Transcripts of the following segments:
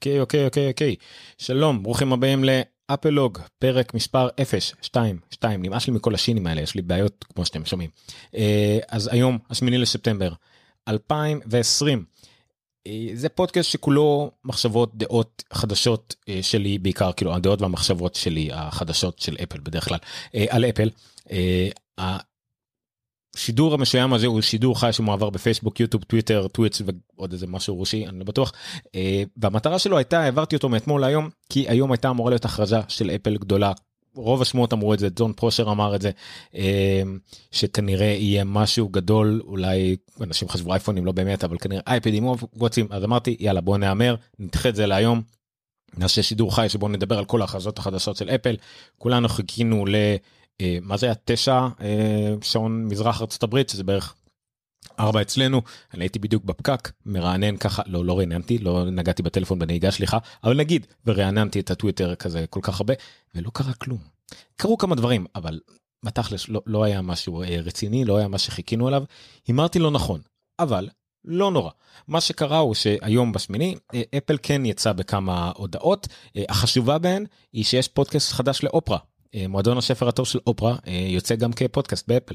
אוקיי אוקיי אוקיי אוקיי. שלום ברוכים הבאים לאפלוג פרק מספר 022 נמאס לי מכל השינים האלה יש לי בעיות כמו שאתם שומעים. אה, אז היום השמיני לספטמבר 2020 אה, זה פודקאסט שכולו מחשבות דעות חדשות אה, שלי בעיקר כאילו הדעות והמחשבות שלי החדשות של אפל בדרך כלל. על אפל. השידור המסוים הזה הוא שידור חי שמועבר בפייסבוק יוטיוב טוויטר Twitch ועוד איזה משהו רושי אני לא בטוח אה, והמטרה שלו הייתה העברתי אותו מאתמול להיום כי היום הייתה אמורה להיות הכרזה של אפל גדולה. רוב השמועות אמרו את זה ג'ון פרושר אמר את זה אה, שכנראה יהיה משהו גדול אולי אנשים חשבו אייפונים לא באמת אבל כנראה אייפדים רוצים אז אמרתי יאללה בוא נהמר נדחה את זה להיום. נעשה שידור חי שבו נדבר על כל ההכרזות החדשות של אפל כולנו חיכינו ל... אה, מה זה היה? תשע אה, שעון מזרח הברית שזה בערך ארבע אצלנו. אני הייתי בדיוק בפקק מרענן ככה לא לא רעננתי לא נגעתי בטלפון בנהיגה סליחה אבל נגיד ורעננתי את הטוויטר כזה כל כך הרבה ולא קרה כלום. קרו כמה דברים אבל בתכלס לא, לא היה משהו אה, רציני לא היה מה שחיכינו עליו. הימרתי לא נכון אבל לא נורא. מה שקרה הוא שהיום בשמיני אפל כן יצא בכמה הודעות החשובה בהן היא שיש פודקאסט חדש לאופרה מועדון השפר הטוב של אופרה אה, יוצא גם כפודקאסט באפל.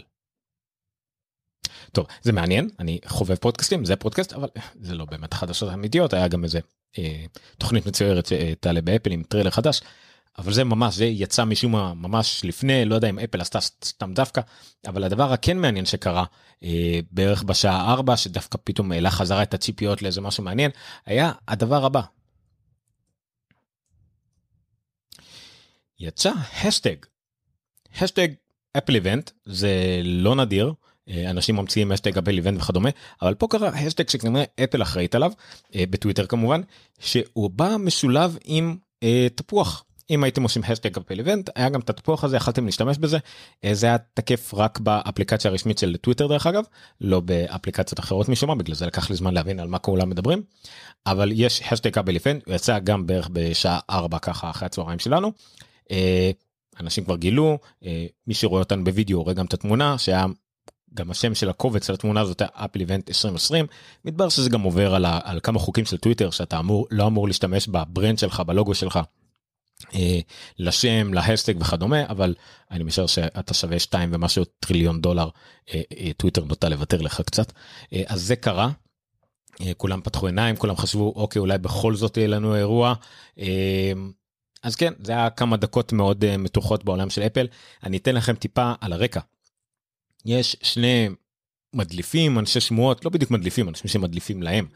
טוב זה מעניין אני חובב פודקאסטים זה פודקאסט אבל זה לא באמת חדשות אמיתיות היה גם איזה אה, תוכנית מצוירת שתעלה באפל עם טריילר חדש. אבל זה ממש זה יצא משום מה ממש לפני לא יודע אם אפל עשתה סתם דווקא אבל הדבר הכן מעניין שקרה אה, בערך בשעה 4 שדווקא פתאום העלה חזרה את הציפיות לאיזה משהו מעניין היה הדבר הבא יצא האשטג. האשטג Apple Event זה לא נדיר אה, אנשים ממציאים האשטג Apple Event וכדומה אבל פה קרה האשטג שכנראה אפל אחראית עליו אה, בטוויטר כמובן שהוא בא משולב עם אה, תפוח. אם הייתם עושים האשטג Apple Event היה גם את התפוח הזה יכלתם להשתמש בזה זה היה תקף רק באפליקציה הרשמית של טוויטר דרך אגב לא באפליקציות אחרות משום מה בגלל זה לקח לי זמן להבין על מה כולם מדברים אבל יש האשטג Apple Event הוא יצא גם בערך בשעה 4 ככה אחרי הצהריים שלנו אה, אנשים כבר גילו אה, מי שרואה אותנו בווידאו רואה גם את התמונה שהיה גם השם של הקובץ של התמונה הזאת Apple Event 2020 מתברר שזה גם עובר על, על כמה חוקים של טוויטר שאתה אמור לא אמור להשתמש ב brand שלך בלוגו שלך. אה, לשם להאשטג וכדומה אבל אני משער שכשאתה שווה 2 ומשהו טריליון דולר אה, אה, טוויטר נוטה לוותר לך קצת אה, אז זה קרה. אה, כולם פתחו עיניים כולם חשבו אוקיי אולי בכל זאת יהיה לנו אירוע. אה, אז כן זה היה כמה דקות מאוד uh, מתוחות בעולם של אפל אני אתן לכם טיפה על הרקע. יש שני מדליפים אנשי שמועות לא בדיוק מדליפים אנשים שמדליפים להם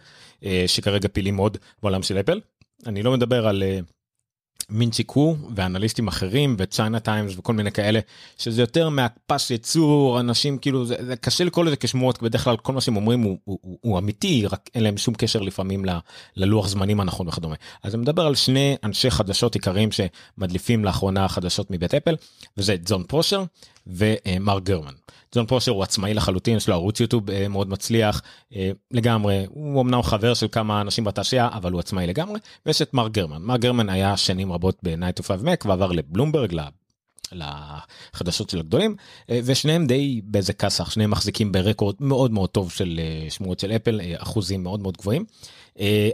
uh, שכרגע פעילים מאוד בעולם של אפל אני לא מדבר על uh, מינצ'יקו ואנליסטים אחרים וצ'יינה טיימס וכל מיני כאלה שזה יותר מהפס יצור אנשים כאילו זה, זה קשה לקרוא לזה כשמועות בדרך כלל כל מה שהם אומרים הוא, הוא, הוא, הוא אמיתי רק אין להם שום קשר לפעמים ל, ללוח זמנים הנכון וכדומה אז אני מדבר על שני אנשי חדשות עיקריים שמדליפים לאחרונה חדשות מבית אפל וזה ג'ון פרושר ומר גרמן. ג'ון פרושר הוא עצמאי לחלוטין יש לו ערוץ יוטיוב אה, מאוד מצליח אה, לגמרי הוא אמנם חבר של כמה אנשים בתעשייה אבל הוא עצמאי לגמרי ויש את מר גרמן מר גרמן היה שנים רבות ב-9 to 5 Mac ועבר לבלומברג לחדשות של הגדולים אה, ושניהם די באיזה כסח שניהם מחזיקים ברקורד מאוד מאוד טוב של שמועות של אפל אחוזים מאוד מאוד גבוהים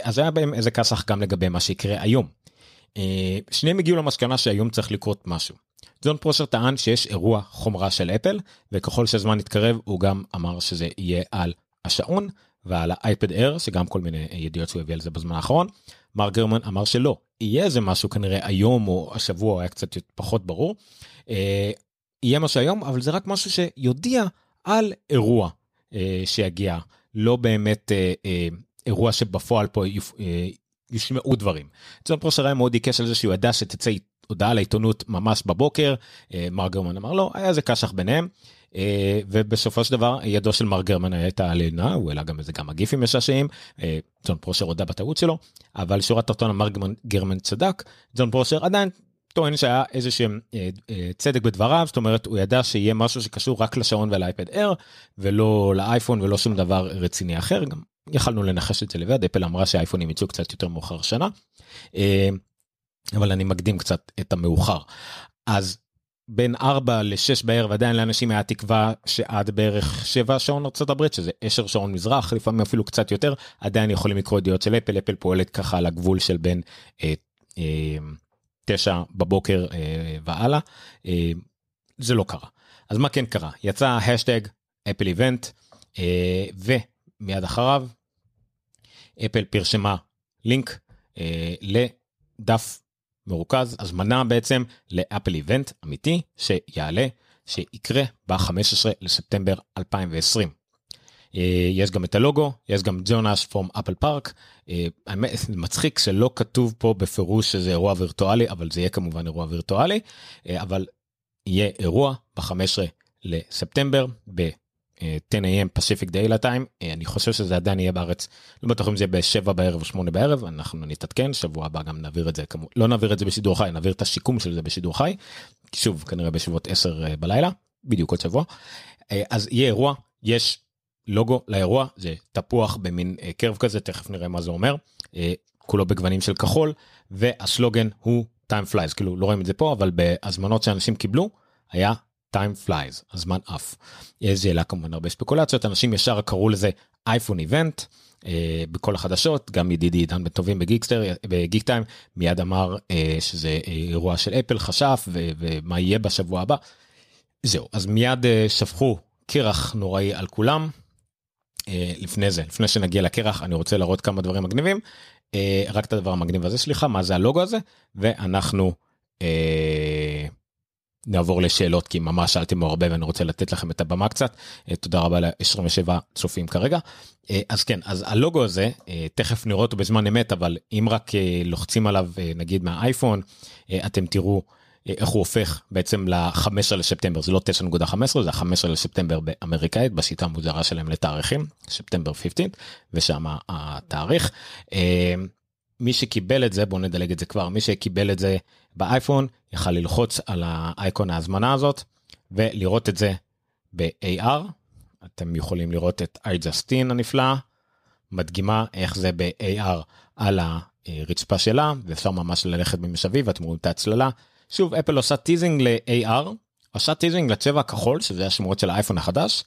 אז היה בהם איזה כסח גם לגבי מה שיקרה היום. שניהם הגיעו למסקנה שהיום צריך לקרות משהו. ג'ון פרושר טען שיש אירוע חומרה של אפל וככל שהזמן יתקרב הוא גם אמר שזה יהיה על השעון ועל האייפד אר שגם כל מיני ידיעות שהוא הביא על זה בזמן האחרון. מר גרמן אמר שלא יהיה איזה משהו כנראה היום או השבוע היה קצת פחות ברור. אה, יהיה משהו היום אבל זה רק משהו שיודיע על אירוע אה, שיגיע לא באמת אה, אה, אירוע שבפועל פה יופ, אה, ישמעו דברים. ג'ון פרושר היה מאוד עיקש על זה שהוא ידע שתצא הודעה לעיתונות ממש בבוקר אה, מר גרמן אמר לא היה איזה קשח ביניהם. אה, ובסופו של דבר ידו של מר גרמן הייתה עליונה הוא העלה גם איזה כמה גיפים משעשעים אה, ג'ון פרושר הודה בטעות שלו אבל שורה תחתונה מר גרמן צדק ג'ון פרושר עדיין טוען שהיה איזה שהם צדק בדבריו זאת אומרת הוא ידע שיהיה משהו שקשור רק לשעון ולאייפד אר ולא לאייפון ולא שום דבר רציני אחר גם יכלנו לנחש את זה לבד אפל אמרה שהאייפונים יצאו קצת יותר מאוחר שנה אבל אני מקדים קצת את המאוחר. אז בין 4 ל-6 בערב עדיין לאנשים היה תקווה שעד בערך 7 שעון ארה"ב שזה 10 שעון מזרח לפעמים אפילו קצת יותר עדיין יכולים לקרוא ידיעות של אפל. אפל פועלת ככה על הגבול של בין אה, אה, 9 בבוקר אה, והלאה. אה, זה לא קרה. אז מה כן קרה? יצא השטג אפל איבנט אה, ומיד אחריו אפל פרשמה לינק אה, לדף מרוכז הזמנה בעצם לאפל איבנט אמיתי שיעלה שיקרה ב-15 לספטמבר 2020. אה, יש גם את הלוגו יש גם ג'ונאש פרום אפל פארק מצחיק שלא כתוב פה בפירוש שזה אירוע וירטואלי אבל זה יהיה כמובן אירוע וירטואלי אה, אבל יהיה אירוע ב-15 לספטמבר 10 AM פסיפיק דיילה טיים אני חושב שזה עדיין יהיה בארץ. לא בטוח אם זה ב-7 בערב או 8 בערב אנחנו נתעדכן. שבוע הבא גם נעביר את זה כמו לא נעביר את זה בשידור חי נעביר את השיקום של זה בשידור חי. שוב כנראה בסביבות 10 אה, בלילה בדיוק עוד שבוע. אה, אז יהיה אירוע יש לוגו לאירוע זה תפוח במין אה, קרב כזה תכף נראה מה זה אומר. כולו בגוונים של כחול והסלוגן הוא time flies. כאילו לא רואים את זה פה אבל בהזמנות שאנשים קיבלו היה time flies הזמן עף. זה העלה כמובן הרבה ספקולציות אנשים ישר קראו לזה אייפון איבנט אה, בכל החדשות גם ידידי עידן בן טובים בגיקסטר בגיק טיים מיד אמר אה, שזה אה, אירוע של אפל חשף ו- ומה יהיה בשבוע הבא. זהו אז מיד אה, שפכו קרח נוראי על כולם. אה, לפני זה לפני שנגיע לקרח אני רוצה להראות כמה דברים מגניבים אה, רק את הדבר המגניב הזה סליחה מה זה הלוגו הזה ואנחנו. אה, נעבור לשאלות כי ממש שאלתם הרבה ואני רוצה לתת לכם את הבמה קצת. אה, תודה רבה ל-27 צופים כרגע. אה, אז כן אז הלוגו הזה אה, תכף נראה אותו בזמן אמת אבל אם רק לוחצים עליו נגיד מהאייפון אתם תראו איך הוא הופך בעצם ל-15 לספטמבר. זה לא 9.15 זה ה-15 לספטמבר באמריקאית בשיטה המוזרה שלהם לתאריכים ספטמבר 15 ושם התאריך. מי שקיבל את זה בוא נדלג את זה כבר מי שקיבל את זה באייפון יכל ללחוץ על האייקון ההזמנה הזאת ולראות את זה ב-AR אתם יכולים לראות את אייג'סטין הנפלא מדגימה איך זה ב-AR על הרצפה שלה ואפשר ממש ללכת מסביב ואתם רואים את ההצללה שוב אפל עושה teasing ל-AR עושה teasing לצבע הכחול שזה השמועות של האייפון החדש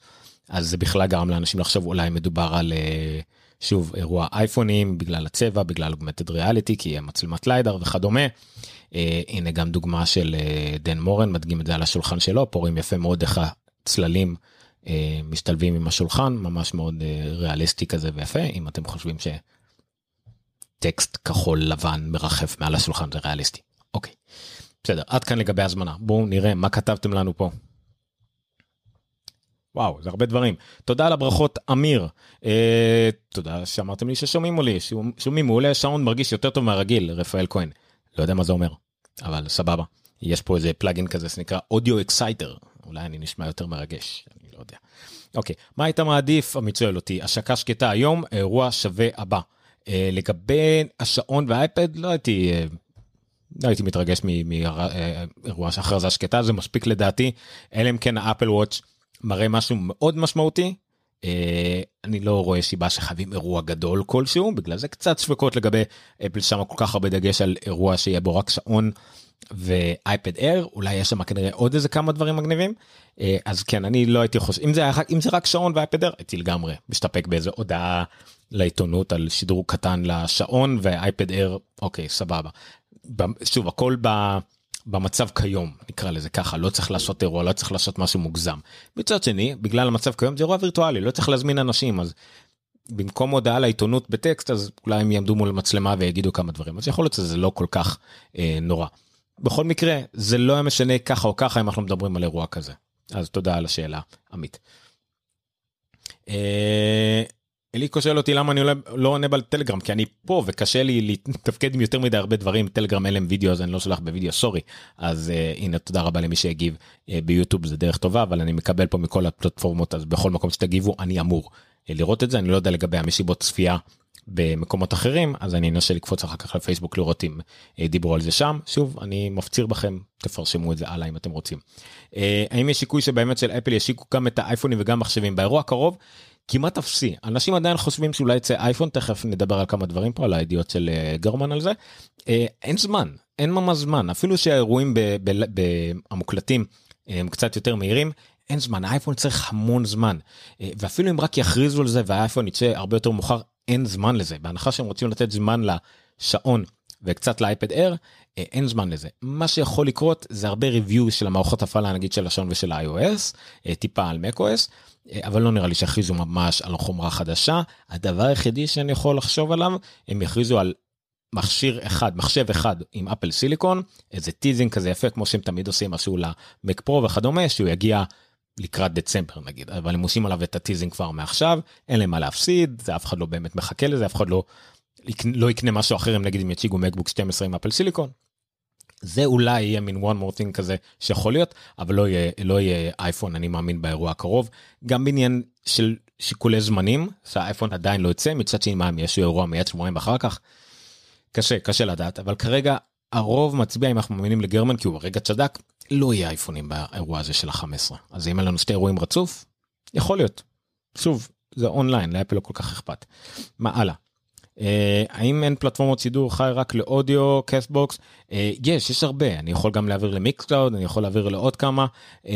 אז זה בכלל גרם לאנשים לחשוב אולי מדובר על. אה, שוב אירוע אייפונים בגלל הצבע בגלל augmented reality כי המצלמת LiDAR וכדומה. אה, הנה גם דוגמה של אה, דן מורן מדגים את זה על השולחן שלו פה רואים יפה מאוד איך הצללים אה, משתלבים עם השולחן ממש מאוד אה, ריאליסטי כזה ויפה אם אתם חושבים שטקסט כחול לבן מרחף מעל השולחן זה ריאליסטי. אוקיי בסדר עד כאן לגבי הזמנה בואו נראה מה כתבתם לנו פה. וואו זה הרבה דברים. תודה על הברכות אמיר. אה, תודה שאמרתם לי ששומעים אותי שומעים מעולה סאונד מרגיש יותר טוב מהרגיל רפאל כהן. לא יודע מה זה אומר אבל סבבה. יש פה איזה plugin כזה שנקרא audio exciter אולי אני נשמע יותר מרגש אני לא יודע. אוקיי מה היית מעדיף? עמית שואל אותי. השקה שקטה היום אירוע שבוע הבא. אה, לגבי השעון והאייפד לא הייתי. אה, לא הייתי מתרגש מאירוע אה, הכרזה שקטה. זה מספיק לדעתי. אלא אם כן האפל וואץ' מראה משהו מאוד משמעותי. Uh, אני לא רואה סיבה שחייבים אירוע גדול כלשהו בגלל זה קצת ספקות לגבי אפל שם כל כך הרבה דגש על אירוע שיהיה בו רק שעון ואייפד אייר אולי יש שם כנראה עוד איזה כמה דברים מגניבים uh, אז כן אני לא הייתי חושב אם זה היה אם זה רק שעון ואייפד אייר הייתי לגמרי מסתפק באיזה הודעה לעיתונות על שדרוג קטן לשעון ואייפד אייר אוקיי סבבה. שוב הכל ב... במצב כיום נקרא לזה ככה לא צריך לעשות אירוע לא צריך לעשות משהו מוגזם. מצד שני בגלל המצב כיום זה אירוע וירטואלי לא צריך להזמין אנשים אז במקום הודעה לעיתונות בטקסט אז אולי הם יעמדו מול מצלמה ויגידו כמה דברים אז יכול להיות שזה לא כל כך אה, נורא. בכל מקרה זה לא היה משנה ככה או ככה אם אנחנו מדברים על אירוע כזה אז תודה על השאלה עמית. אה, אליקו שואל אותי למה אני לא עונה בטלגרם כי אני פה וקשה לי לתפקד עם יותר מדי הרבה דברים. טלגרם אין להם וידאו אז אני לא שולח בווידאו סורי. אז uh, הנה תודה רבה למי שהגיב uh, ביוטיוב זה דרך טובה אבל אני מקבל פה מכל הפלטפורמות אז בכל מקום שתגיבו אני אמור uh, לראות את זה. אני לא יודע לגבי המסיבות צפייה במקומות אחרים אז אני אנסה לקפוץ אחר כך לפייסבוק לראות אם uh, דיברו על זה שם. שוב אני מפציר בכם תפרשמו את זה הלאה אם אתם רוצים. Uh, האם יש שיקוי שבאמת של אפל ישיקו גם את האייפונים וגם מחשבים? באירוע הקרוב כמעט אפסי. אנשים עדיין חושבים שאולי יצא אייפון תכף נדבר על כמה דברים פה על הידיעות של אה, גרמן על זה. אה, אין זמן אין ממש זמן. אפילו שהאירועים המוקלטים הם קצת יותר מהירים אין זמן. אייפון צריך המון זמן. ואפילו אם רק יכריזו על זה והאייפון יצא הרבה יותר מאוחר אין זמן לזה. בהנחה שהם רוצים לתת זמן לשעון וקצת לאייפד אר אין זמן לזה. מה שיכול לקרות זה הרבה review של המערכות הפעלה נגיד של השעון ושל iOS טיפה על macOS אבל לא נראה לי שיכריזו ממש על חומרה חדשה הדבר היחידי שאני יכול לחשוב עליו הם יכריזו על מכשיר אחד מחשב אחד עם Apple Silicon איזה teasing כזה יפה כמו שהם תמיד עושים משהו ל Mac Pro וכדומה שהוא יגיע לקראת דצמבר נגיד אבל הם עושים עליו את ה teasing כבר מעכשיו אין להם מה להפסיד זה אף אחד לא באמת מחכה לזה אף אחד לא לא יקנה משהו אחר אם נגיד אם יציגו מקבוק 12 עם אפל סיליקון. זה אולי יהיה מין one more thing כזה שיכול להיות אבל לא יהיה לא יהיה אייפון אני מאמין באירוע הקרוב גם בעניין של שיקולי זמנים שהאייפון עדיין לא יוצא מצד שני מה יש אירוע מיד שבועיים אחר כך. קשה קשה לדעת אבל כרגע הרוב מצביע אם אנחנו מאמינים לגרמן כי הוא הרגע צדק לא יהיה אייפונים באירוע הזה של ה-15 אז אם אין לנו שתי אירועים רצוף יכול להיות. שוב זה אונליין לאפל לא כל כך אכפת. מה הלאה. אה, האם אין פלטפורמות שידור חי רק לאודיו Castbox אה, יש יש הרבה. אני יכול גם להעביר ל Mixcloud אני יכול להעביר לעוד כמה. אה,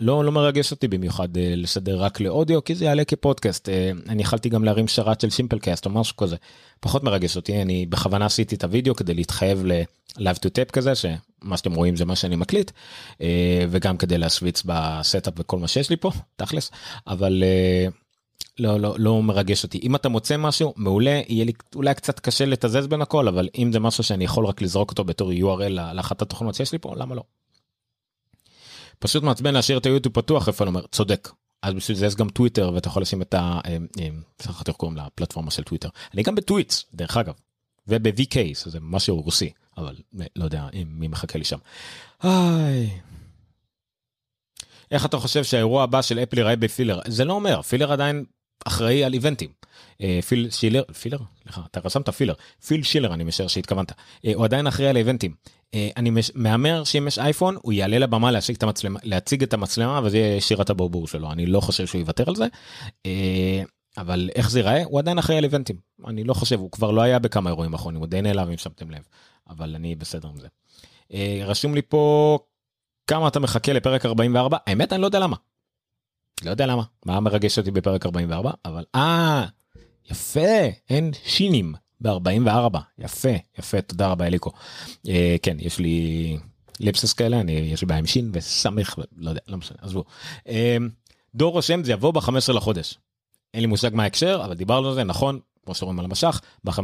לא לא מרגש אותי במיוחד לשדר רק לאודיו כי זה יעלה כפודקאסט. אני יכלתי גם להרים שרת של Simplecast או משהו כזה. פחות מרגש אותי אני בכוונה עשיתי את הוידאו כדי להתחייב ל-Live to Tape כזה שמה שאתם רואים זה מה שאני מקליט וגם כדי להשוויץ ב setup וכל מה שיש לי פה תכלס. אבל. לא לא לא מרגש אותי אם אתה מוצא משהו מעולה יהיה לי אולי קצת קשה לתזז בין הכל אבל אם זה משהו שאני יכול רק לזרוק אותו בתור url לאחת התוכנות שיש לי פה למה לא. פשוט מעצבן להשאיר את היוטיוב פתוח איפה אני אומר צודק אז בשביל זה יש גם טוויטר ואתה יכול לשים את ה... אה, אה, איך קוראים לפלטפורמה של טוויטר אני גם ב Twitch דרך אגב וב-VK זה משהו רוסי אבל לא יודע מי מחכה לי שם. איי. איך אתה חושב שהאירוע הבא של אפל ייראה בפילר זה לא אומר פילר עדיין אחראי על איבנטים. אה, פיל שילר פילר סליחה אתה רשמת פילר פיל שילר אני משער שהתכוונת אה, הוא עדיין אחראי על איבנטים. אה, אני מהמר שאם יש אייפון הוא יעלה לבמה להציג את המצלמה להציג את המצלמה וזה יהיה שירת הברבור שלו אני לא חושב שהוא יוותר על זה. אבל איך זה ייראה הוא עדיין אחראי על איבנטים אני לא חושב הוא כבר לא היה בכמה אירועים אחרונים הוא די נעלם אם שמתם לב אבל אני בסדר עם זה. רשום לי פה כמה אתה מחכה לפרק 44 האמת אני לא יודע למה. לא יודע למה. מה מרגש אותי בפרק 44 אבל אה יפה אין שינים ב-44 יפה יפה. תודה רבה אליקו. אה, כן יש לי ליפסס כאלה אני יש לי בעיה עם שין וסמיך לא יודע לא משנה עזבו. אה, דור רושם זה יבוא ב-15 לחודש. אין לי מושג מה ההקשר אבל דיברנו על זה נכון כמו שרואים על המשך ב-15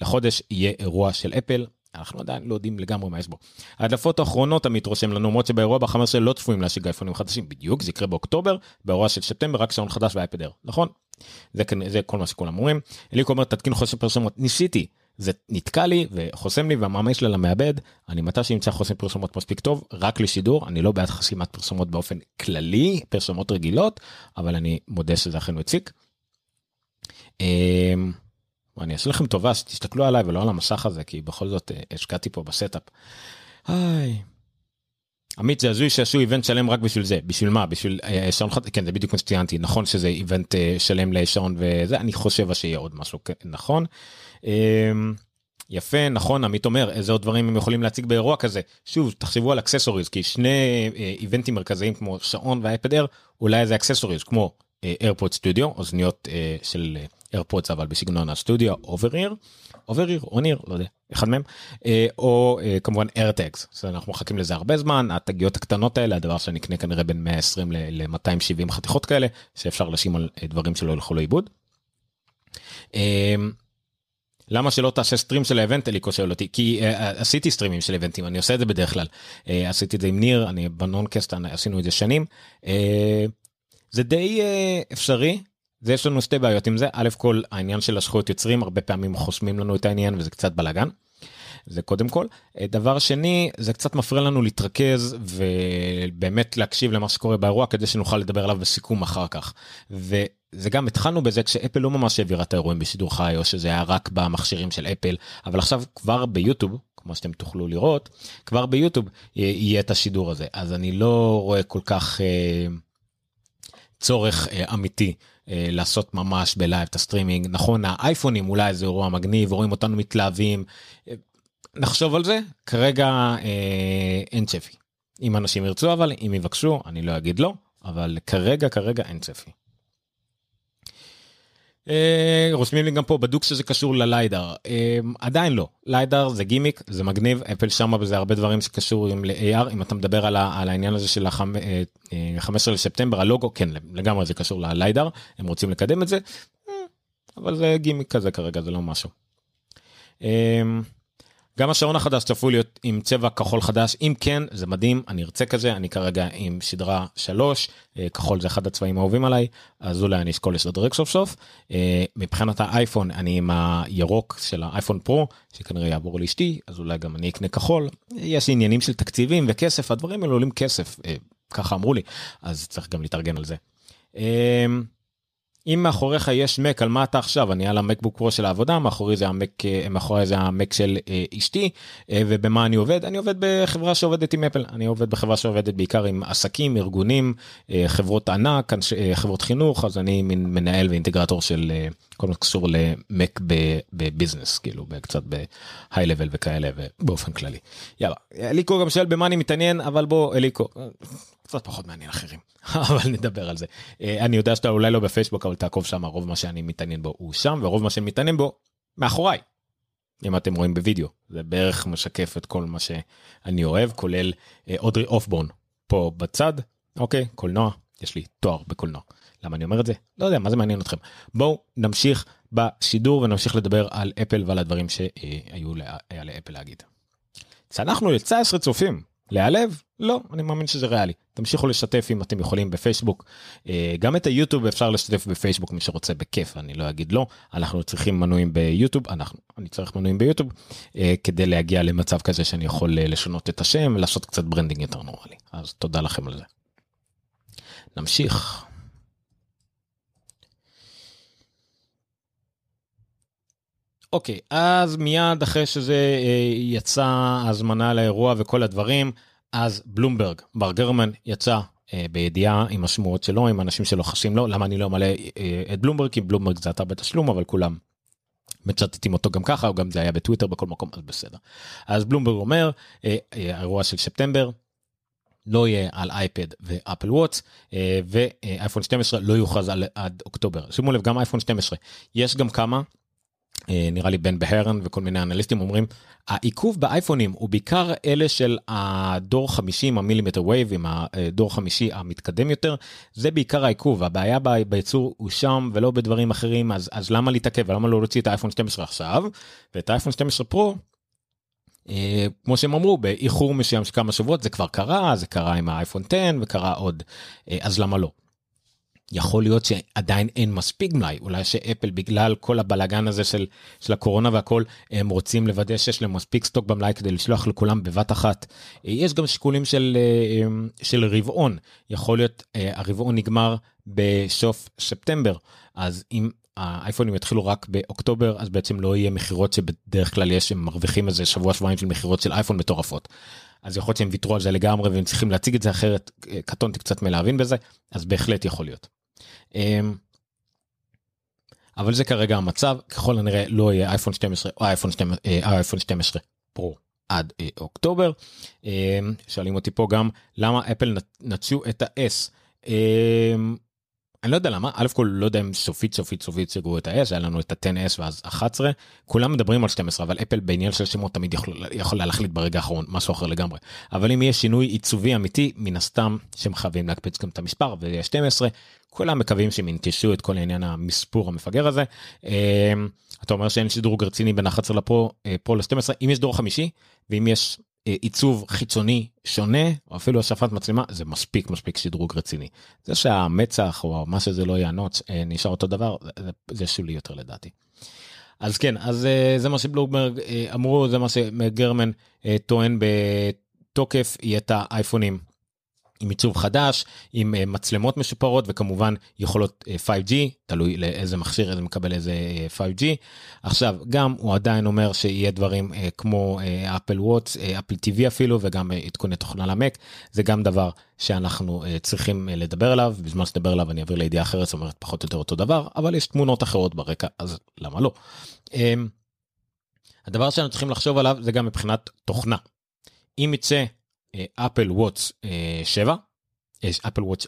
לחודש יהיה אירוע של אפל אנחנו עדיין לא יודעים לגמרי מה יש בו. ההדלפות האחרונות עמית רושם לנו למרות שבאירוע ב-15 לא צפויים להשיג אייפונים חדשים בדיוק זה יקרה באוקטובר באירוע של ספטמבר רק שעון חדש ואייפד אר נכון זה, זה כל מה שכולם אומרים. אליקו אומר תתקין חוסם פרסומות ניסיתי זה נתקע לי וחוסם לי והמאמר שלה למעבד אני מתי שימצא חוסם פרסומות מספיק טוב רק לשידור אני לא בעד חסימת פרסומות באופן כללי פרסומות רגילות אבל אני מודה שזה אכן מציק. אני אעשה לכם טובה שתסתכלו עליי ולא על המסך הזה כי בכל זאת אה, השקעתי פה ב setup. היי. עמית זה הזוי שעשו event שלם רק בשביל זה בשביל מה בשביל אה, שעון חדש כן זה בדיוק מה שציינתי נכון שזה event אה, שלם לשעון וזה אני חושב שיהיה עוד משהו כן, נכון. אמ, יפה נכון עמית אומר איזה עוד דברים הם יכולים להציג באירוע כזה שוב תחשבו על accessories כי שני אבנטים מרכזיים כמו שעון והאייפד אייר אולי זה accessories כמו AirPod Studio אוזניות של איירפודס אבל בסגנון הסטודיו over-ear over-ear או on-ear לא יודע אחד מהם אה, או אה, כמובן AirTags אנחנו מחכים לזה הרבה זמן התגיות הקטנות האלה הדבר שאני אקנה כנראה בין 120 ל-270 חתיכות כאלה שאפשר לשים על אה, דברים שלא ילכו לאיבוד. למה שלא תעשה stream של ה event אליקו שואל אותי? כי אה, עשיתי סטרימים של אבנטים אני עושה את זה בדרך כלל. uh, עשיתי את זה עם ניר אני בנונקסט עשינו את זה שנים. uh, זה די uh, אפשרי זה יש לנו שתי בעיות עם זה א' כל העניין של הזכויות יוצרים הרבה פעמים חוסמים לנו את העניין וזה קצת בלאגן. זה קודם כל דבר שני זה קצת מפריע לנו להתרכז ובאמת להקשיב למה שקורה באירוע כדי שנוכל לדבר עליו בסיכום אחר כך. וזה גם התחלנו בזה כשאפל לא ממש העבירה את האירועים בשידור חי או שזה היה רק במכשירים של אפל אבל עכשיו כבר ביוטיוב כמו שאתם תוכלו לראות כבר ביוטיוב יהיה את השידור הזה אז אני לא רואה כל כך אה, צורך אה, אמיתי לעשות ממש ב live את הסטרימינג. נכון האייפונים אולי זה אירוע מגניב רואים אותנו מתלהבים. נחשוב על זה. כרגע אה, אין צפי. אם אנשים ירצו אבל אם יבקשו אני לא אגיד לא אבל כרגע כרגע אין צפי. אה, רושמים לי גם פה בדוק שזה קשור לליידר. אה, עדיין לא. ליידר זה גימיק זה מגניב אפל שמה בזה הרבה דברים שקשורים ל-AR אם אתה מדבר על, העניין הזה של ה-15 לספטמבר הלוגו כן לגמרי זה קשור לליידר הם רוצים לקדם את זה אבל זה גימיק כזה כרגע זה לא משהו. גם השעון החדש צפוי להיות עם צבע כחול חדש. אם כן זה מדהים אני ארצה כזה אני כרגע עם שדרה 3 אה, כחול זה אחד הצבעים האהובים עליי אז אולי אני אשקול לשדרג סוף סוף. אה, מבחינת האייפון אני עם הירוק של האייפון פרו שכנראה יעבור לאשתי אז אולי גם אני אקנה כחול. יש עניינים של תקציבים וכסף הדברים האלה עולים כסף אה, ככה אמרו לי אז צריך גם להתארגן על זה. אם מאחוריך יש מק על מה אתה עכשיו? אני על המקבוק פרו של העבודה מאחורי זה המק אה, מאחורי זה המק של אה, אשתי אה, ובמה אני עובד? אני עובד בחברה שעובדת עם אפל. אני עובד בחברה שעובדת בעיקר עם עסקים ארגונים חברות ענק חברות חינוך אז אני מנהל ואינטגרטור של כל מה שקשור למק בביזנס כאילו קצת בהיי לבל וכאלה ובאופן כללי. יאללה. אליקו גם שואל במה אני מתעניין אבל בוא אליקו קצת פחות מעניין אחרים אבל נדבר על זה אני יודע שאתה אולי לא בפייסבוק אבל תעקוב שם רוב מה שאני מתעניין בו הוא שם ורוב מה שאני מתעניין בו מאחוריי. אם אתם רואים בווידאו זה בערך משקף את כל מה שאני אוהב כולל אודרי אופבורן פה בצד אוקיי קולנוע יש לי תואר בקולנוע. למה אני אומר את זה? לא יודע מה זה מעניין אתכם. בואו נמשיך בשידור ונמשיך לדבר על אפל ועל הדברים שהיו לאפל להגיד. צנחנו ל-19 צופים. להיעלב? לא, אני מאמין שזה ריאלי. תמשיכו לשתף אם אתם יכולים בפייסבוק. אה, גם את היוטיוב אפשר לשתף בפייסבוק מי שרוצה בכיף, אני לא אגיד לא. אנחנו צריכים מנויים ביוטיוב, אנחנו, אני צריך מנויים ביוטיוב אה, כדי להגיע למצב כזה שאני יכול אה, לשנות את השם ולעשות קצת branding יותר נורמלי. אז תודה לכם על זה. נמשיך. אוקיי, אז מיד אחרי שזה אה, יצא הזמנה לאירוע וכל הדברים, אז בלומברג, מארק גורמן יצא אה, בידיעה עם השמועות שלו, עם אנשים שלוחשים לו, למה אני לא מלא אה, את בלומברג, כי בלומברג זה אתר בתשלום, אבל כולם מצטטים אותו גם ככה, או גם זה היה בטוויטר בכל מקום, אז בסדר. אז בלומברג אומר, האירוע של ספטמבר, לא יהיה על אייפד ו Apple Watch ואייפון 12 לא יוכרז עד אוקטובר. שימו לב גם אייפון 12 יש גם כמה נראה לי בן בג'רין וכל מיני אנליסטים אומרים העיכוב באייפונים הוא בעיקר אלה של הדור 50 ה millimeter wave עם הדור חמישי המתקדם יותר זה בעיקר העיכוב הבעיה בייצור הוא שם ולא בדברים אחרים אז אז למה להתעכב ולמה לא להוציא את האייפון 12 עכשיו ואת האייפון 12 פרו. אה, כמו שהם אמרו באיחור מסוים של כמה שבועות זה כבר קרה זה קרה עם האייפון 10 וקרה עוד אה, אז למה לא. יכול להיות שעדיין אין מספיק מלאי אולי שאפל בגלל כל הבלאגן הזה של של הקורונה והכל הם רוצים לוודא שיש להם מספיק סטוק במלאי כדי לשלוח לכולם בבת אחת. יש גם שיקולים של אה, של רבעון יכול להיות אה, הרבעון נגמר בסוף ספטמבר אז אם האייפונים יתחילו רק באוקטובר אז בעצם לא יהיה מכירות שבדרך כלל יש הם מרוויחים איזה שבוע שבועיים של מכירות של אייפון מטורפות. אז יכול להיות שהם ויתרו על זה לגמרי והם צריכים להציג את זה אחרת אה, קטונתי קצת מלהבין בזה אז בהחלט יכול להיות. אמ, אבל זה כרגע המצב ככל הנראה לא יהיה אייפון 12 או אייפון 12 אייפון 12 פרו עד אה, אוקטובר. אמ, שואלים אותי פה גם למה אפל נטשו את ה-S. אמ, אני לא יודע למה אלף כל לא יודע אם סופית סופית סופית סגרו את ה-S היה לנו את ה-10S ואז 11 כולם מדברים על 12 אבל אפל בעניין של שמות תמיד יכול, יכול להחליט ברגע האחרון משהו אחר לגמרי אבל אם יהיה שינוי עיצובי אמיתי מן הסתם שהם חייבים להקפיץ גם את המספר ויהיה 12 כולם מקווים שהם ינטשו את כל העניין המספור המפגר הזה. אמ, אתה אומר שאין שדרוג רציני בין 11 לפרו אה, פרו ל-12 אם יש דור חמישי ואם יש אה, עיצוב חיצוני שונה או אפילו השפת מצלמה זה מספיק מספיק שדרוג רציני. זה שהמצח או מה שזה לא הנוץ אה, נשאר אותו דבר זה, זה שולי יותר לדעתי. אז כן אז זה מה שבלומברג אמרו זה מה שגרמן טוען בתוקף יהיה את האייפונים עם עיצוב חדש, עם uh, מצלמות משופרות וכמובן יכולות uh, 5G, תלוי לאיזה מכשיר איזה מקבל איזה uh, 5G. עכשיו גם הוא עדיין אומר שיהיה דברים כמו אפל וואטס, אפל TV אפילו וגם עדכוני תוכנה למק, זה גם דבר שאנחנו צריכים לדבר עליו, בזמן שתדבר עליו אני אעביר לידיעה אחרת, זאת אומרת פחות או יותר אותו דבר, אבל יש תמונות אחרות ברקע אז למה לא. Um, הדבר שאנחנו צריכים לחשוב עליו זה גם מבחינת תוכנה. אם יצא אפל וואטס 7 אפל וואטס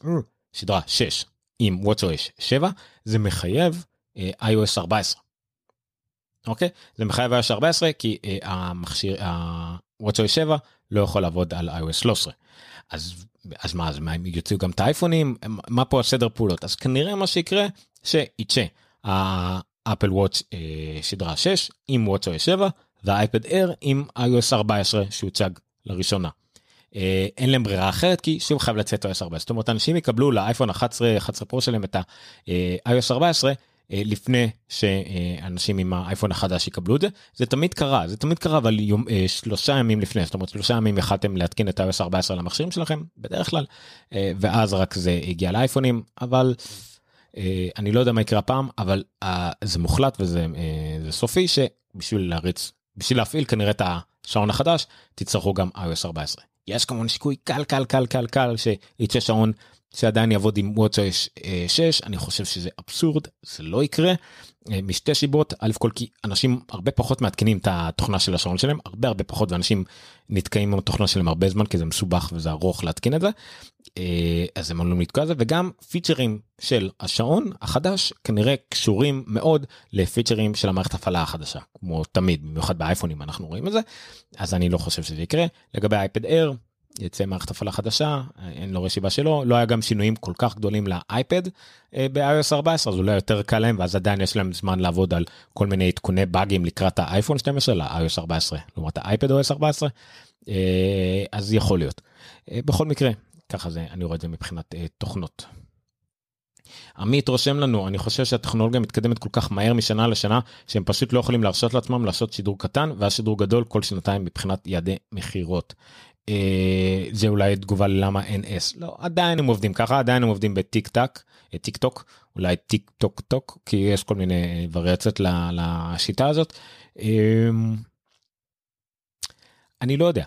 סדרה 6 עם וואטס 7 זה מחייב iOS 14. אוקיי? זה מחייב iOS 14 כי uh, המכשיר הוואטס 7 לא יכול לעבוד על iOS 13 אז אז מה אז מה הם יוציאו גם את האייפונים? מה פה הסדר פעולות? אז כנראה מה שיקרה שיצא האפל וואטס סדרה 6 עם וואטס 7 והאייפד אייר עם iOS 14 שהוצג לראשונה. אה, אין להם ברירה אחרת כי שוב חייב לצאת iOS 14 זאת אומרת אנשים יקבלו לאייפון 11 11 פרו שלהם את ה-iOS 14 אה, לפני שאנשים עם האייפון החדש יקבלו את זה זה תמיד קרה זה תמיד קרה אבל יום אה, שלושה ימים לפני זאת אומרת שלושה ימים יכלתם להתקין את ה-iOS 14 למכשירים שלכם בדרך כלל ואז רק זה הגיע לאייפונים אבל. אני לא יודע מה יקרה הפעם אבל זה מוחלט וזה סופי שבשביל להריץ בשביל להפעיל כנראה את השעון החדש תצטרכו גם iOS 14. יש כמובן שיקוי קל קל קל קל קל שיצא שעון שעדיין יעבוד עם וואטסאפ 6 אני חושב שזה אבסורד זה לא יקרה. אה, משתי שיבות א' כל כי אנשים הרבה פחות מעדכנים את התוכנה של השעון שלהם הרבה הרבה פחות ואנשים נתקעים עם התוכנה שלהם הרבה זמן כי זה מסובך וזה ארוך להתקין את זה. אה, אז הם עלולים לתקוע זה וגם פיצ'רים של השעון החדש כנראה קשורים מאוד לפיצ'רים של המערכת הפעלה החדשה כמו תמיד במיוחד באייפונים אנחנו רואים את זה אז אני לא חושב שזה יקרה. לגבי אייפד אייר יצא מערכת הפעלה חדשה אין לו רשיבה שלו לא היה גם שינויים כל כך גדולים לאייפד אה, ב-iOS 14 אז אולי יותר קל להם ואז עדיין יש להם זמן לעבוד על כל מיני עדכוני באגים לקראת האייפון 12 ל-iOS 14 לעומת האייפד OS 14 אה, אז יכול להיות. אה, בכל מקרה ככה זה אני רואה את זה מבחינת תוכנות. עמית רושם לנו אני חושב שהטכנולוגיה מתקדמת כל כך מהר משנה לשנה שהם פשוט לא יכולים להרשות לעצמם לעשות שידור קטן ואז שידור גדול כל שנתיים מבחינת יעדי מכירות. אה, זה אולי תגובה ללמה אין S לא עדיין הם עובדים ככה עדיין הם עובדים ב tick tock אה, tick tock אולי tick tock tock כי יש כל מיני וריאציות לשיטה הזאת. אה, אני לא יודע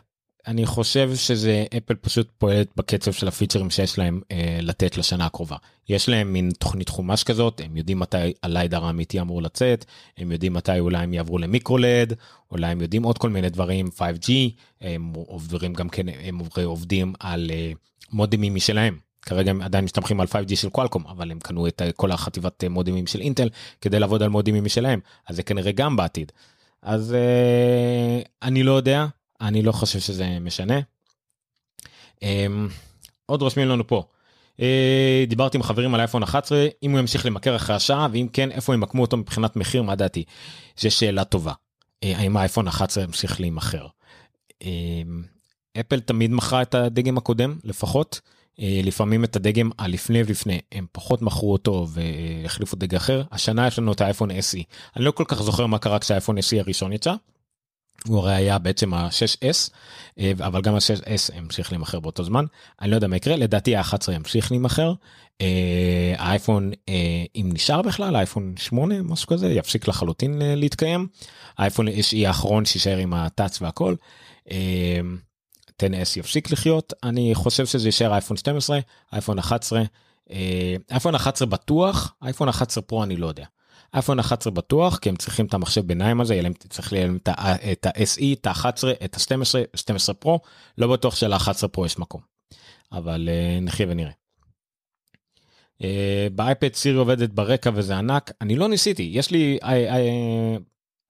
אני חושב שזה אפל פשוט פועלת בקצב של הפיצ'רים שיש להם אה, לתת לשנה הקרובה. יש להם מין תוכנית חומש כזאת, הם יודעים מתי הליידר האמיתי אמור לצאת, הם יודעים מתי אולי הם יעברו למיקרולד, אולי הם יודעים עוד כל מיני דברים, 5G, הם עוברים גם כן, הם עובדים על אה, מודימים משלהם. כרגע הם עדיין משתמכים על 5G של קואלקום אבל הם קנו את כל החטיבת מודימים של אינטל כדי לעבוד על מודימים משלהם אז זה כנראה גם בעתיד. אז אה, אני לא יודע אני לא חושב שזה משנה. אמ, עוד רושמים לנו פה. אה, דיברתי עם חברים על אייפון 11 אם הוא ימשיך למכר אחרי השעה ואם כן איפה ימקמו אותו מבחינת מחיר מה דעתי. זו שאלה טובה. אה, האם האייפון 11 ימשיך להימכר. אמ, אפל תמיד מכרה את הדגם הקודם לפחות אה, לפעמים את הדגם הלפני ולפני הם פחות מכרו אותו והחליפו דגם אחר השנה יש לנו את האייפון SE אני לא כל כך זוכר מה קרה כשהאייפון SE הראשון יצא. הוא הרי היה בעצם ה-6S אה, אבל גם ה-6S המשיך להימכר באותו זמן אני לא יודע מה יקרה לדעתי ה-11 ימשיך להימכר אה, האייפון אה, אם נשאר בכלל האייפון 8 משהו כזה יפסיק לחלוטין להתקיים האייפון SE האחרון שישאר עם הטאץ והכל. 10S יפסיק לחיות אני חושב שזה יישאר אייפון 12 אייפון 11 אייפון 11 בטוח אייפון 11 פרו אני לא יודע. אייפון 11 בטוח כי הם צריכים את המחשב ביניים הזה יהיה להם צריך להם את ה-SE את ה-11 את ה-12 12 פרו לא בטוח של ה-11 פרו יש מקום. אבל uh, נחיה ונראה. Uh, באייפד סירי עובדת ברקע וזה ענק אני לא ניסיתי יש לי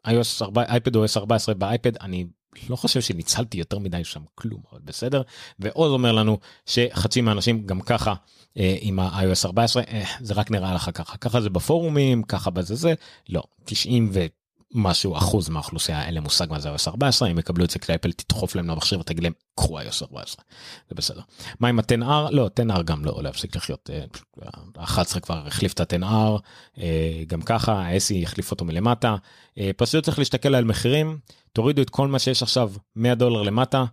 iOS 4 אייפד OS 14 באייפד אני לא חושב שניצלתי יותר מדי שם כלום אבל בסדר. ועוד אומר לנו שחצי מהאנשים גם ככה אה, עם ה-iOS 14 אה, זה רק נראה לך ככה. ככה זה בפורומים ככה בזה זה. לא 90 ומשהו אחוז מהאוכלוסייה אין להם מושג מה זה iOS 14 הם יקבלו את זה כשאפל תדחוף להם למכשיר ותגיד להם קחו iOS 14 זה בסדר. מה עם ה-10R לא 10R גם לא להפסיק לחיות 11 אה, כבר החליף את ה-10R אה, גם ככה ה-SE יחליף אותו מלמטה. אה, פשוט צריך להסתכל על מחירים. תורידו את כל מה שיש עכשיו 100 דולר למטה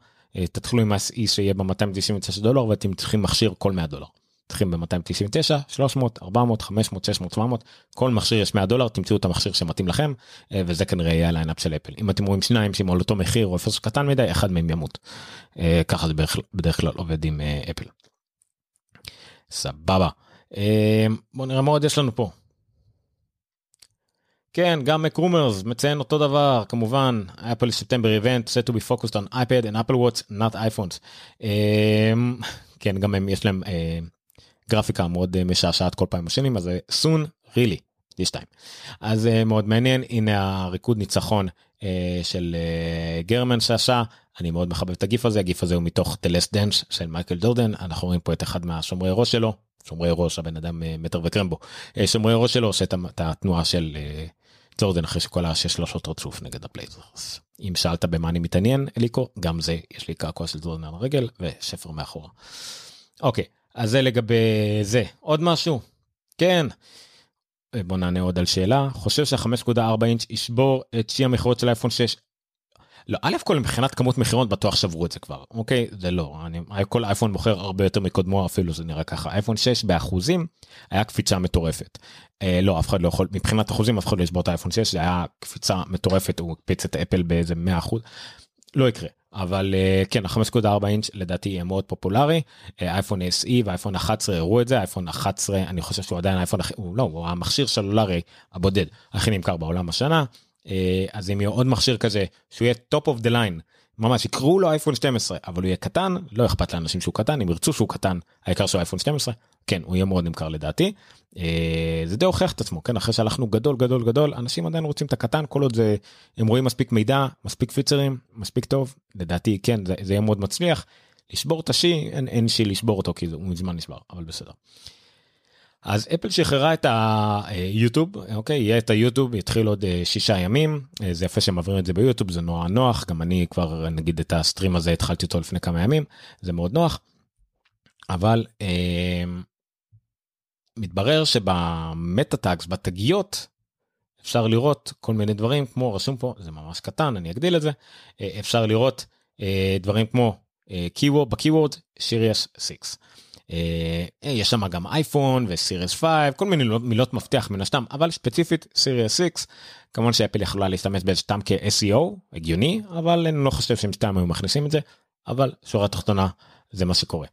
תתחילו עם ה-SE שיהיה ב-299 דולר ואתם צריכים מכשיר כל 100 דולר. צריכים ב-299, 300, 400, 500, 600, 700, כל מכשיר יש 100 דולר, תמצאו את המכשיר שמתאים לכם, אה, וזה כנראה יהיה ה lineup של אפל. אם אתם רואים שניים שהם על אותו מחיר או הפרש קטן מדי, אחד מהם ימות. אה, ככה זה בדרך, בדרך כלל עובד עם אה, אפל. סבבה. בוא נראה מה עוד יש לנו פה. כן, גם MacRumors מציין אותו דבר, כמובן, אפל ספטמבר איבנט, set to be focused on iPad and Apple Watch, not iPhones. כן, גם הם, יש להם גרפיקה מאוד אה, משעשעת כל פעם השנים אז זה soon really. D2. אז uh, מאוד מעניין הנה הריקוד ניצחון של גרמן שעשה אני מאוד מחבב את הגיף הזה הגיף הזה הוא מתוך The Last Dance של מייקל ג'ורדן אנחנו רואים פה את אחד מהשומרי ראש שלו שומרי ראש הבן אדם מטר וקרמבו שומרי ראש שלו עושה את התנועה של ג'ורדן אחרי שקלע שש שלשות רצוף נגד הבלייזרס. אם שאלת במה אני מתעניין אליקו גם זה יש לי קעקוע של ג'ורדן על הרגל ושפר מאחורה. אוקיי אז זה לגבי זה. עוד משהו? כן. בוא נענה עוד על שאלה. חושב שה-5.4 אינץ' ישבור את שיא המכירות של אייפון 6? לא, א' כל מבחינת כמות מכירות בטוח שברו את זה כבר, אוקיי? זה לא, אני, כל אייפון מוכר הרבה יותר מקודמו אפילו זה נראה ככה. אייפון 6 באחוזים היה קפיצה מטורפת. אה, לא, אף אחד לא יכול, מבחינת אחוזים אף אחד לא ישבור את האייפון 6, זה היה קפיצה מטורפת, הוא הקפיץ את אפל באיזה 100 אחוז. לא יקרה. אבל אה, כן ה-5.4 אינץ' לדעתי יהיה מאוד פופולרי. אייפון SE ואייפון 11 הראו את זה. אייפון 11 אני חושב שהוא עדיין אייפון הוא לא הוא המכשיר סלולרי הבודד הכי נמכר בעולם השנה. אה, אז אם יהיה עוד מכשיר כזה שהוא יהיה top of the line ממש יקראו לו אייפון 12 אבל הוא יהיה קטן לא אכפת לאנשים שהוא קטן אם ירצו שהוא קטן העיקר שהוא אייפון 12 כן הוא יהיה מאוד נמכר לדעתי. אה, זה די הוכיח את עצמו כן אחרי שהלכנו גדול גדול גדול אנשים עדיין רוצים את הקטן כל עוד זה הם רואים מספיק מידע מספיק פיצרים מספיק טוב לדעתי כן זה, זה יהיה מאוד מצליח לשבור את השיא אין, אין שיא לשבור אותו כי הוא מזמן נשבר אבל בסדר. אז אפל שחררה את היוטיוב אוקיי יהיה את היוטיוב יתחיל עוד אה, שישה ימים אה, זה יפה שמעבירים את זה ביוטיוב זה נורא נוח גם אני כבר נגיד את הסטרים הזה התחלתי אותו לפני כמה ימים זה מאוד נוח. אבל אה, מתברר שבמטה טאגס בתגיות אפשר לראות כל מיני דברים כמו רשום פה זה ממש קטן אני אגדיל את זה אה, אפשר לראות אה, דברים כמו אה, בקיוורד שיריאס 6. יש שם גם אייפון וסיריוס 5 כל מיני מילות, מפתח מן הסתם אבל ספציפית סיריוס 6 כמובן שאפל יכולה להשתמש באיזה סתם כ-SEO הגיוני אבל אני לא חושב שהם סתם היו מכניסים את זה אבל שורה תחתונה זה מה שקורה.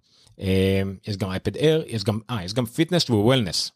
יש גם אייפד אייר יש גם אה, יש גם fitness ו wellness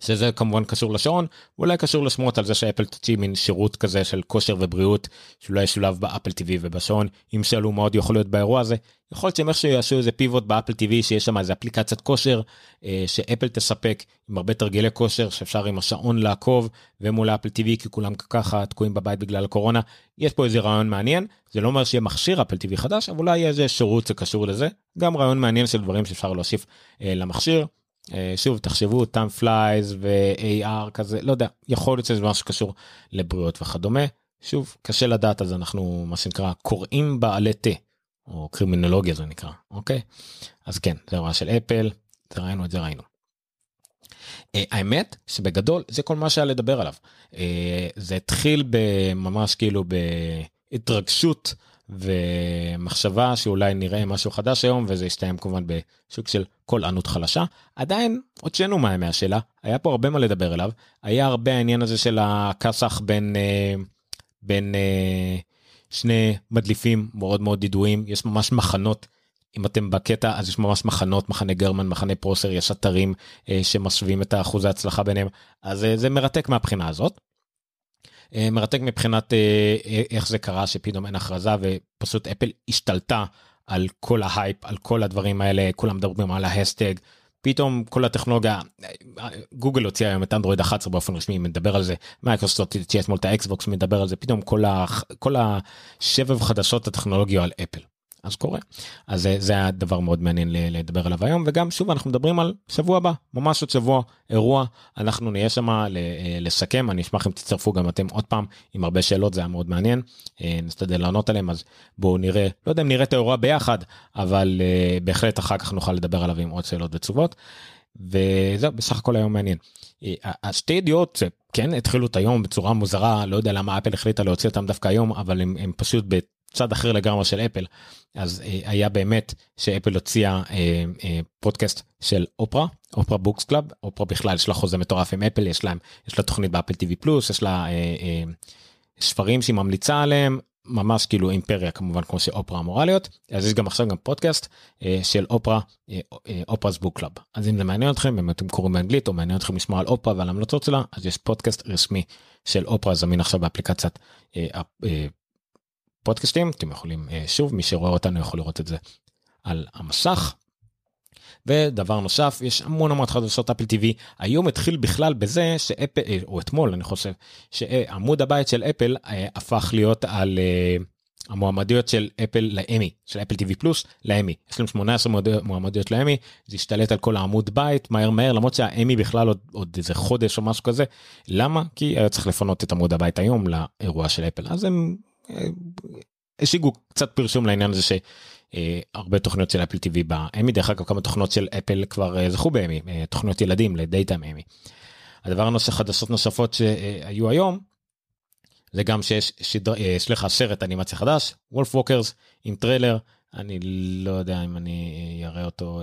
שזה כמובן קשור לשעון אולי קשור לשמועות על זה שאפל תוציא מין שירות כזה של כושר ובריאות שאולי ישולב באפל טיווי ובשעון. אם שאלו מה עוד יכול להיות באירוע הזה יכול להיות שהם איכשהו יעשו איזה pivot באפל טיווי שיש שם איזה אפליקציית כושר אה, שאפל תספק עם הרבה תרגילי כושר שאפשר עם השעון לעקוב ומול אפל טיווי כי כולם ככה תקועים בבית בגלל הקורונה. יש פה איזה רעיון מעניין זה לא אומר שיהיה מכשיר אפל טיווי חדש אבל אולי יהיה איזה שירות שקשור לזה. גם רעיון מעניין של דברים שאפשר להוסיף אה, למכשיר. אה, שוב תחשבו time flies ו-AR כזה לא יודע יכול להיות שזה משהו שקשור לבריאות וכדומה. שוב קשה לדעת אז אנחנו מה שנקרא קוראים בעלי תה או קרמלינולוגיה זה נקרא אוקיי? אז כן זה רעיון של אפל זה ראינו את זה ראינו. Uh, האמת שבגדול זה כל מה שהיה לדבר עליו. uh, זה התחיל בממש כאילו בהתרגשות ומחשבה שאולי נראה משהו חדש היום וזה יסתיים כמובן בשוק של כל ענות חלשה עדיין עוד שאינו מה ימי השאלה היה פה הרבה מה לדבר אליו היה הרבה העניין הזה של הכסח בין אה, בין אה, שני מדליפים מאוד מאוד ידועים יש ממש מחנות. אם אתם בקטע אז יש ממש מחנות מחנה גרמן מחנה פרוסר יש אתרים אה, שמשווים את האחוזי הצלחה ביניהם אז אה, זה מרתק מהבחינה הזאת. אה, מרתק מבחינת אה, אה, איך זה קרה שפתאום אין הכרזה ופשוט אפל השתלטה על כל ההייפ על כל הדברים האלה כולם מדברים על ההאשטאג פתאום כל הטכנולוגיה גוגל הוציא היום את אנדרואיד 11 באופן רשמי מדבר על זה מייקרוסופט הוציא אתמול את האקסבוקס מדבר על זה פתאום כל, ה, כל הסבב חדשות הטכנולוגיה על אפל. אז קורה אז זה, זה היה דבר מאוד מעניין לדבר עליו היום וגם שוב אנחנו מדברים על שבוע הבא ממש עוד שבוע אירוע אנחנו נהיה שם אה, לסכם אני אשמח אם תצטרפו גם אתם עוד פעם עם הרבה שאלות זה היה מאוד מעניין אה, נשתדל לענות עליהם אז בואו נראה לא יודע אם נראה את האירוע ביחד אבל אה, בהחלט אחר כך נוכל לדבר עליו עם עוד שאלות ותשובות. וזהו בסך הכל היום מעניין. השתי ידיעות כן התחילו את היום בצורה מוזרה לא יודע למה אפל החליטה להוציא אותם דווקא היום אבל הם, הם פשוט צד אחר לגמרי של אפל אז היה באמת שאפל הוציאה פודקאסט של אופרה Oprah's Book Club אופרה בכלל יש לה חוזה מטורף עם אפל יש להם יש לה תוכנית באפל טיווי פלוס יש לה ספרים שהיא ממליצה עליהם ממש כאילו אימפריה כמובן כמו שאופרה אמורה להיות אז יש גם עכשיו גם פודקאסט אה, של אופרה אה, Oprah Book Club. אז אם זה מעניין אתכם אם אתם קוראים באנגלית או מעניין אתכם לשמוע על אופרה ועל המלצות שלה אז יש פודקאסט רשמי של אופרה זמין עכשיו באפליקציית פודקאסטים אתם יכולים אה, שוב מי שרואה אותנו יכול לראות את זה על המסך. ודבר נוסף יש המון המון חדשות אפל טיווי. היום התחיל בכלל בזה שאפל אה, או אתמול אני חושב שעמוד הבית של אפל אה, הפך להיות על המועמדויות של אפל לאמי של אפל טיווי פלוס לאמי יש להם 18 מועמדויות לאמי זה השתלט על כל העמוד בית מהר מהר למרות שהאמי בכלל עוד, עוד איזה חודש או משהו כזה. למה? כי היה צריך לפנות את עמוד הבית היום לאירוע של אפל. אז הם השיגו קצת פרסום לעניין הזה אה, הרבה תוכניות של אפל טיווי באמי דרך אגב כמה תוכנות של אפל כבר אה, זכו באמי אה, תוכניות ילדים ל Daytime Emmy. הדבר הנושא חדשות נוספות שהיו היום זה גם שיש שדר, סליחה סרט אנימציה חדש Wolfwalkers עם טריילר אני לא יודע אם אני אראה אותו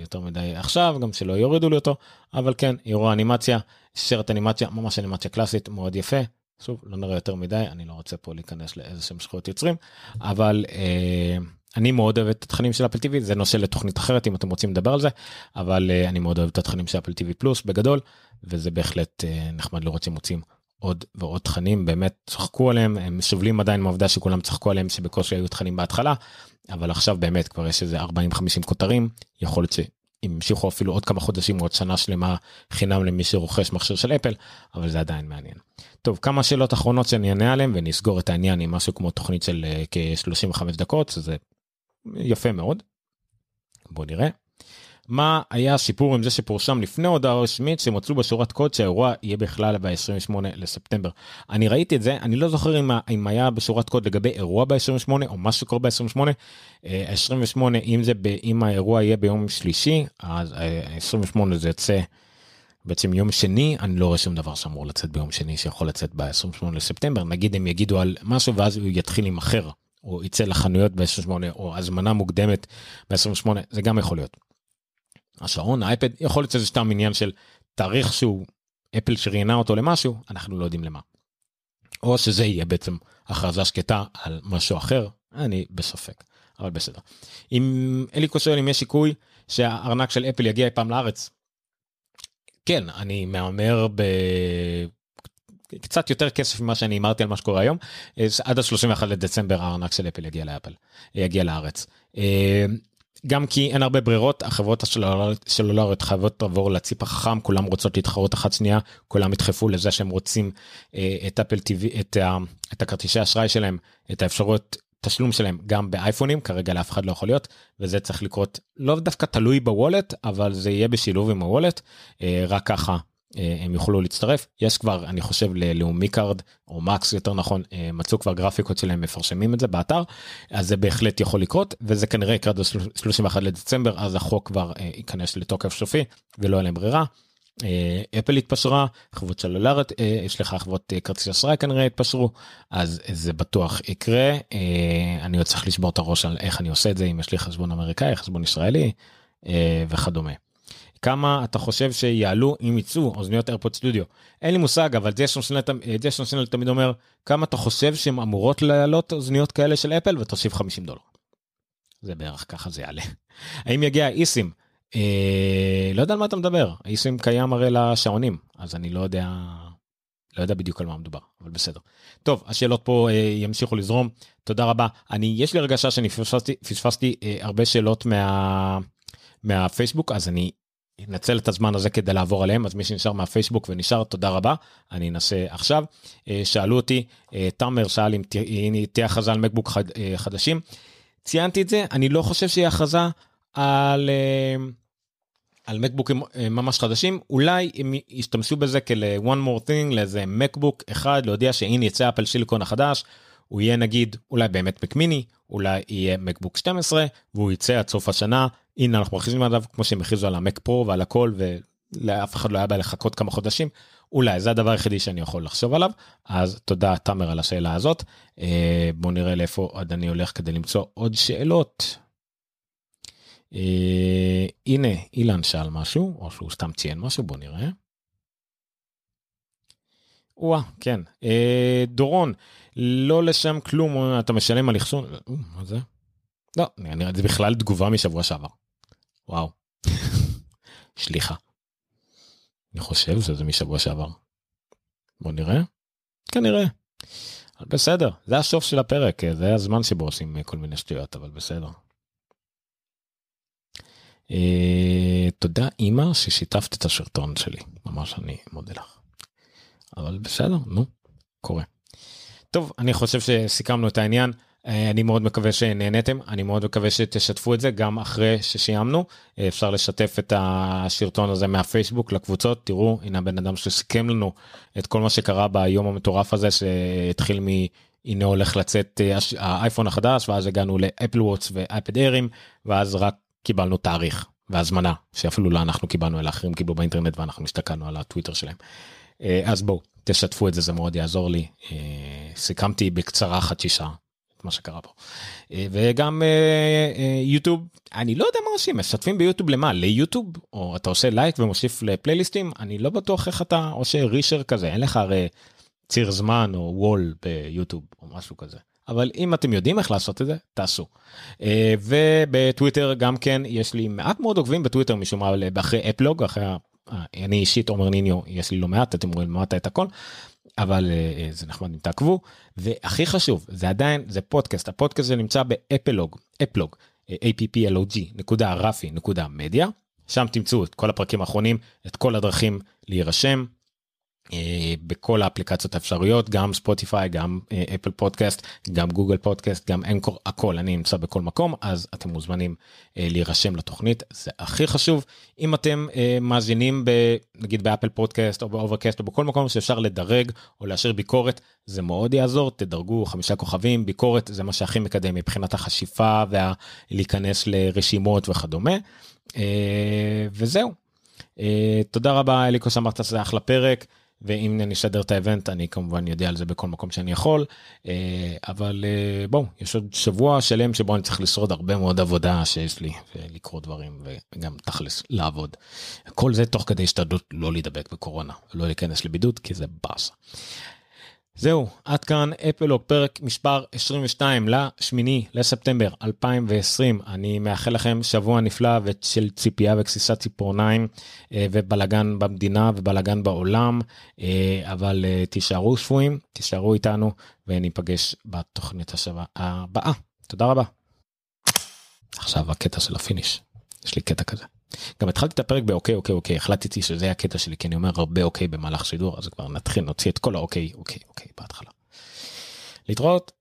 יותר מדי עכשיו גם שלא יורידו לי אותו אבל כן אירוע אנימציה סרט אנימציה ממש אנימציה קלאסית מאוד יפה שוב לא נראה יותר מדי אני לא רוצה פה להיכנס לאיזה שהם זכויות יוצרים אבל. אה, אני מאוד אוהב את התכנים של אפל טיווי זה נושא לתוכנית אחרת אם אתם רוצים לדבר על זה אבל uh, אני מאוד אוהב את התכנים של אפל טיווי פלוס בגדול וזה בהחלט uh, נחמד לראות שמוצאים עוד ועוד תכנים באמת צחקו עליהם הם סובלים עדיין מהעובדה שכולם צחקו עליהם שבקושי היו תכנים בהתחלה אבל עכשיו באמת כבר יש איזה 40-50 כותרים יכול להיות שאם ימשיכו אפילו עוד כמה חודשים עוד שנה שלמה חינם למי שרוכש מכשיר של אפל אבל זה עדיין מעניין. טוב כמה שאלות אחרונות שאני אענה עליהם ונסגור את העניין עם משהו כמו תוכנית של uh, כ-35 דקות זה יפה מאוד. בוא נראה. מה היה הסיפור עם זה שפורשם לפני הודעה רשמית שמצאו בשורת קוד שהאירוע יהיה בכלל ב-28 לספטמבר. אני ראיתי את זה אני לא זוכר אם, אם היה בשורת קוד לגבי אירוע ב-28 או מה שקורה ב-28. 28 אם זה אם האירוע יהיה ביום שלישי אז 28 אה, זה יוצא בעצם יום שני אני לא רואה שום דבר שאמור לצאת ביום שני שיכול לצאת ב-28 לספטמבר נגיד הם יגידו על משהו ואז הוא יתחיל להימכר או יצא לחנויות ב-28 או הזמנה מוקדמת ב-28 זה גם יכול להיות. השעון האייפד יכול להיות שזה סתם עניין של תאריך שהוא אפל שראיינה אותו למשהו אנחנו לא יודעים למה. או שזה יהיה בעצם הכרזה שקטה על משהו אחר אני בספק אבל בסדר. אם אליקו שואל אם יש שיקוי שהארנק של אפל יגיע אי פעם לארץ. כן אני מהמר ב... קצת יותר כסף ממה שאני אמרתי על מה שקורה היום עד ה-31 לדצמבר הארנק של אפל יגיע לאפל יגיע לארץ. אה, גם כי אין הרבה ברירות החברות הסלולריות חייבות לעבור לציפ החכם כולם רוצות להתחרות אחת שנייה כולם ידחפו לזה שהם רוצים אה, את אפל טיווי את, את הכרטיסי אשראי שלהם את האפשרות תשלום שלהם גם באייפונים כרגע לאף אחד לא יכול להיות וזה צריך לקרות לא דווקא תלוי ב Wallet אבל זה יהיה בשילוב עם ה Wallet אה, רק ככה אה, הם יוכלו להצטרף יש כבר אני חושב ללאומי קארד או מקס יותר נכון אה, מצאו כבר גרפיקות שלהם מפרסמים את זה באתר אז זה בהחלט יכול לקרות וזה כנראה יקרה ב-31 לדצמבר אז החוק כבר ייכנס לתוקף סופי ולא יהיה להם ברירה. אפל התפשרה חברות סלולריות יש לך חברות כרטיס אשראי כנראה התפשרו אז זה בטוח יקרה אני עוד צריך לשבור את הראש על איך אני עושה את זה אם יש לי חשבון אמריקאי חשבון ישראלי וכדומה. כמה אתה חושב שיעלו אם יצאו אוזניות איירפוד סטודיו. אין לי מושג אבל ג'ייסון שנל תמיד אומר כמה אתה חושב שהן אמורות לעלות אוזניות כאלה של אפל ותוסיף 50 דולר. זה בערך ככה זה יעלה. האם יגיע איסים? אה, לא יודע על מה אתה מדבר. איסים קיים הרי לשעונים אז אני לא יודע לא יודע בדיוק על מה מדובר אבל בסדר. טוב השאלות פה אה, ימשיכו לזרום. תודה רבה. אני יש לי הרגשה שאני פספסתי פספסתי אה, הרבה שאלות מה מהפייסבוק אז אני אנצל את הזמן הזה כדי לעבור עליהם. אז מי שנשאר מהפייסבוק ונשאר תודה רבה. אני אנסה עכשיו. אה, שאלו אותי אה, תמר שאל אם תהיה הכרזה על מקבוק חד, אה, חדשים. ציינתי את זה אני לא חושב שיהיה הכרזה על על מקבוקים ממש חדשים. אולי הם ישתמשו בזה כאל one more thing לאיזה מקבוק אחד להודיע שהנה יצא אפל שיליקון החדש. הוא יהיה נגיד אולי באמת מקמיני אולי יהיה מקבוק 12 והוא יצא עד סוף השנה. הנה אנחנו מכריזים עליו כמו שהם הכריזו על המק פרו ועל הכל ולאף אחד לא היה בעיה לחכות כמה חודשים. אולי זה הדבר היחידי שאני יכול לחשוב עליו. אז תודה תמר על השאלה הזאת. אה, בוא נראה לאיפה עוד אני הולך כדי למצוא עוד שאלות. אה, הנה אילן שאל משהו או שהוא סתם ציין משהו בוא נראה. וואה כן אה, דורון לא לשם כלום אתה משלם על אחסון אה, מה זה? לא נראה זה בכלל תגובה משבוע שעבר. וואו. שליחה. אני חושב שזה משבוע שעבר. בוא נראה. כנראה. בסדר זה הסוף של הפרק זה הזמן שבו עושים כל מיני שטויות אבל בסדר. אה, תודה אמא ששיתפת את השרטון שלי. ממש אני מודה לך. אבל בסדר נו קורה. טוב אני חושב שסיכמנו את העניין. אה, אני מאוד מקווה שנהנתם. אני מאוד מקווה שתשתפו את זה גם אחרי שסיימנו. אה, אפשר לשתף את השרטון הזה מהפייסבוק לקבוצות. תראו הנה הבן אדם שסיכם לנו את כל מה שקרה ביום המטורף הזה שהתחיל מ... הנה הולך לצאת האייפון החדש ואז הגענו לאפל וואטס ואייפד איירים ואז רק קיבלנו תאריך והזמנה שאפילו לא אנחנו קיבלנו אלא אחרים קיבלו באינטרנט ואנחנו הסתכלנו על הטוויטר שלהם. אז בואו תשתפו את זה זה מאוד יעזור לי סיכמתי בקצרה חצי שעה מה שקרה פה. אה, וגם אה, אה, יוטיוב אני לא יודע מה עושים משתפים ביוטיוב למה ליוטיוב או אתה עושה לייק ומוסיף לפלייליסטים אני לא בטוח איך אתה עושה רישר כזה אין לך הרי ציר זמן או וול ביוטיוב או משהו כזה. אבל אם אתם יודעים איך לעשות את זה תעשו. ובטוויטר גם כן יש לי מעט מאוד עוקבים בטוויטר משום מה אחרי אפלוג אחרי אני אישית עומר ניניו יש לי לא מעט אתם רואים למטה את הכל אבל uh, זה נחמד אם תעקבו. והכי חשוב זה עדיין זה פודקאסט הפודקאסט הזה נמצא באפלוג אפלוג applog נקודה רפי נקודה מדיה. שם תמצאו את כל הפרקים האחרונים את כל הדרכים להירשם. אה, בכל האפליקציות האפשריות גם ספוטיפיי גם אפל פודקאסט גם גוגל פודקאסט גם אנקור הכל אני נמצא בכל מקום אז אתם מוזמנים אה, להירשם לתוכנית זה הכי חשוב אם אתם אה, מאזינים ב, נגיד ב Apple Podcast או ב Overcast או בכל מקום שאפשר לדרג או להשאיר ביקורת זה מאוד יעזור תדרגו חמישה כוכבים ביקורת זה מה שהכי מקדם מבחינת החשיפה ולהיכנס לרשימות וכדומה וזהו. תודה רבה אליקו שאמרת שזה אחלה פרק. ואם אני אשדר את ה event אני כמובן יודע על זה בכל מקום שאני יכול אה, אבל אה, בואו יש עוד שבוע שלם שבו אני צריך לשרוד הרבה מאוד עבודה שיש לי ולקרוא דברים וגם תכלס לעבוד. כל זה תוך כדי השתדלות לא להידבק בקורונה לא להיכנס לבידוד כי זה באסה. זהו עד כאן אפלוג פרק מספר 22 לשמיני לספטמבר 2020 אני מאחל לכם שבוע נפלא ושל ציפייה וגסיסת ציפורניים אה, ובלאגן במדינה ובלאגן בעולם אה, אבל אה, תישארו שפויים תישארו איתנו וניפגש בתוכנית השבוע הבאה תודה רבה. עכשיו הקטע של ה finish יש לי קטע כזה. גם התחלתי את הפרק באוקיי אוקיי אוקיי החלטתי שזה הקטע שלי כי אני אומר הרבה אוקיי במהלך שידור אז כבר נתחיל נוציא את כל האוקיי אוקיי אוקיי בהתחלה. להתראות.